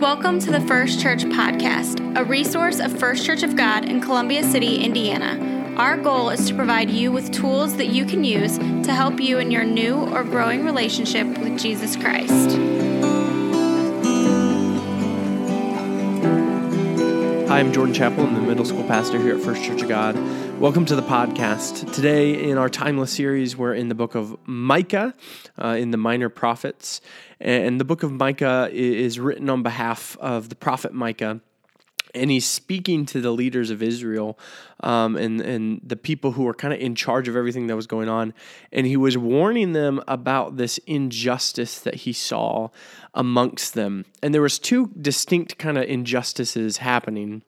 Welcome to the First Church Podcast, a resource of First Church of God in Columbia City, Indiana. Our goal is to provide you with tools that you can use to help you in your new or growing relationship with Jesus Christ. Hi, I'm Jordan Chappell. I'm the middle school pastor here at First Church of God. Welcome to the podcast. Today, in our Timeless series, we're in the book of Micah, uh, in the Minor Prophets. And the book of Micah is written on behalf of the prophet Micah and he's speaking to the leaders of Israel um, and and the people who were kind of in charge of everything that was going on, and he was warning them about this injustice that he saw amongst them, and there was two distinct kind of injustices happening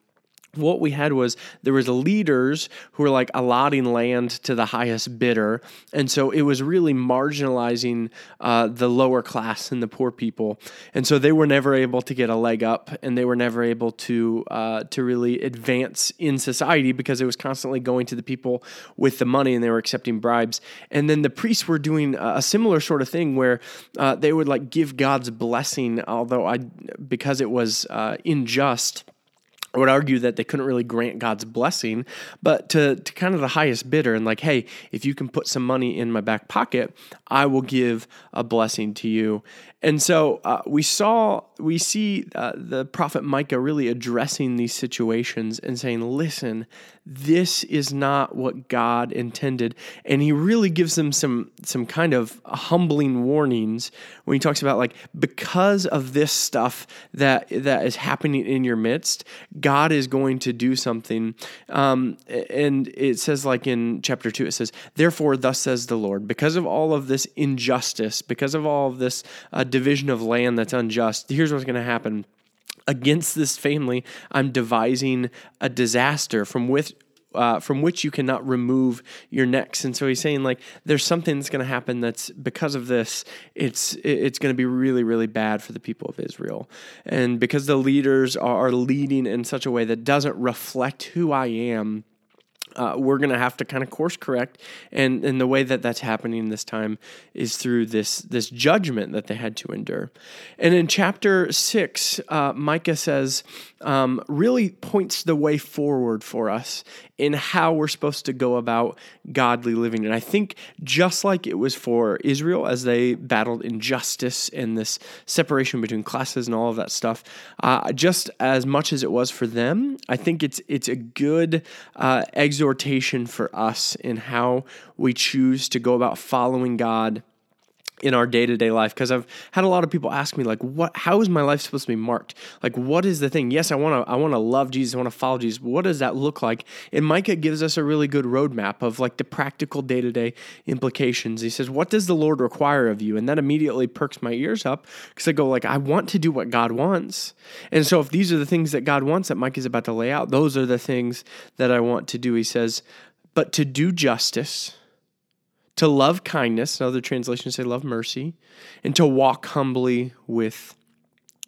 what we had was there was leaders who were like allotting land to the highest bidder and so it was really marginalizing uh, the lower class and the poor people and so they were never able to get a leg up and they were never able to uh, to really advance in society because it was constantly going to the people with the money and they were accepting bribes and then the priests were doing a similar sort of thing where uh, they would like give god's blessing although i because it was uh, unjust I would argue that they couldn't really grant God's blessing, but to, to kind of the highest bidder and like, hey, if you can put some money in my back pocket, I will give a blessing to you. And so uh, we saw, we see uh, the prophet Micah really addressing these situations and saying, listen, this is not what God intended. And he really gives them some, some kind of humbling warnings when he talks about like, because of this stuff that, that is happening in your midst, God is going to do something. Um, and it says like in chapter two, it says, therefore, thus says the Lord, because of all of this injustice, because of all of this uh, division of land that's unjust, here's what's going to happen against this family, I'm devising a disaster from which uh, from which you cannot remove your necks. And so he's saying like there's something that's going to happen that's because of this. It's it's going to be really really bad for the people of Israel, and because the leaders are leading in such a way that doesn't reflect who I am uh, we're going to have to kind of course correct. And, and the way that that's happening this time is through this, this judgment that they had to endure. And in chapter six, uh, Micah says, um, really points the way forward for us in how we're supposed to go about godly living. And I think just like it was for Israel as they battled injustice and this separation between classes and all of that stuff, uh, just as much as it was for them, I think it's it's a good uh, exhortation for us in how we choose to go about following God in our day-to-day life because I've had a lot of people ask me like what how is my life supposed to be marked? Like what is the thing? Yes I want to I want to love Jesus I want to follow Jesus. What does that look like? And Micah gives us a really good roadmap of like the practical day-to-day implications. He says what does the Lord require of you? And that immediately perks my ears up because I go like I want to do what God wants. And so if these are the things that God wants that Micah is about to lay out those are the things that I want to do he says. But to do justice to love kindness, other translations say love mercy, and to walk humbly with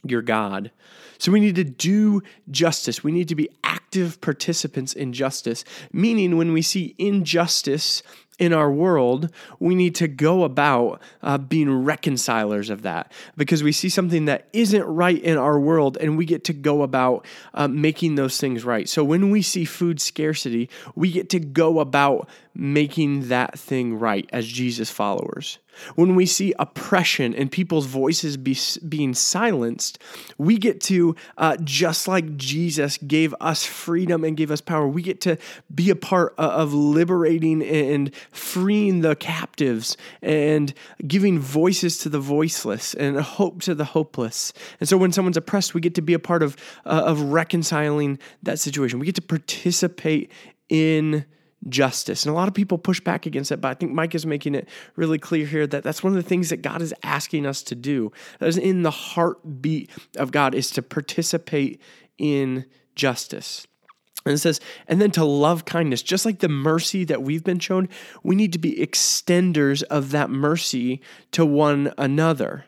your God. So we need to do justice. We need to be active participants in justice, meaning when we see injustice in our world, we need to go about uh, being reconcilers of that because we see something that isn't right in our world and we get to go about uh, making those things right. So when we see food scarcity, we get to go about making that thing right as Jesus followers. When we see oppression and people's voices be, being silenced, we get to, uh, just like Jesus gave us freedom and gave us power, we get to be a part of liberating and freeing the captives and giving voices to the voiceless and hope to the hopeless. And so when someone's oppressed, we get to be a part of, uh, of reconciling that situation. We get to participate in justice. And a lot of people push back against it, but I think Micah is making it really clear here that that's one of the things that God is asking us to do. That is in the heartbeat of God is to participate in justice. And it says, and then to love kindness, just like the mercy that we've been shown, we need to be extenders of that mercy to one another.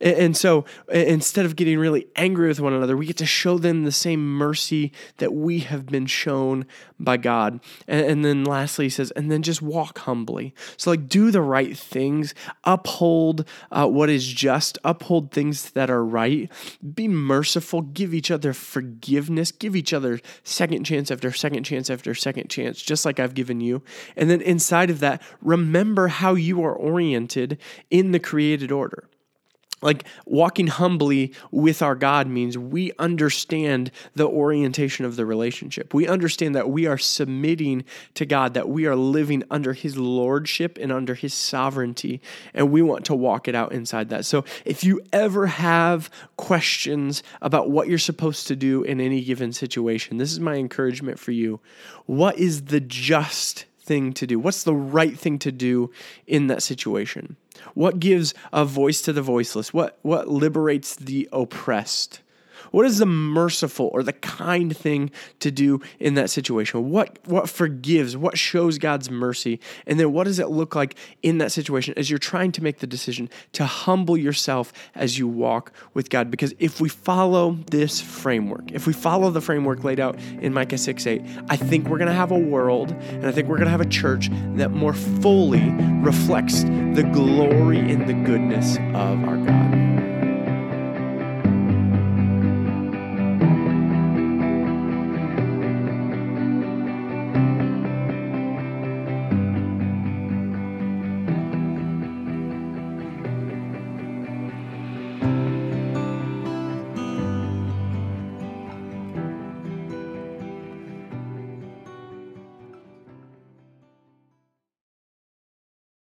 And so instead of getting really angry with one another, we get to show them the same mercy that we have been shown by God. And, then lastly, he says, and then just walk humbly. So, like, do the right things, uphold uh, what is just, uphold things that are right, be merciful, give each other forgiveness, give each other second chance after second chance after second chance, just like I've given you. And then inside of that, remember how you are oriented in the created order. Like walking humbly with our God means we understand the orientation of the relationship. We understand that we are submitting to God, that we are living under His lordship and under His sovereignty, and we want to walk it out inside that. So if you ever have questions about what you're supposed to do in any given situation, this is my encouragement for you. What is the just thing to do? What's the right thing to do in that situation? What gives a voice to the voiceless? What what liberates the oppressed? What is the merciful or the kind thing to do in that situation? What what forgives? What shows God's mercy? And then what does it look like in that situation as you're trying to make the decision to humble yourself as you walk with God? Because if we follow this framework, if we follow the framework laid out in Micah 6 8, I think we're gonna have a world and I think we're gonna have a church that more fully reflects the glory and the goodness of our God.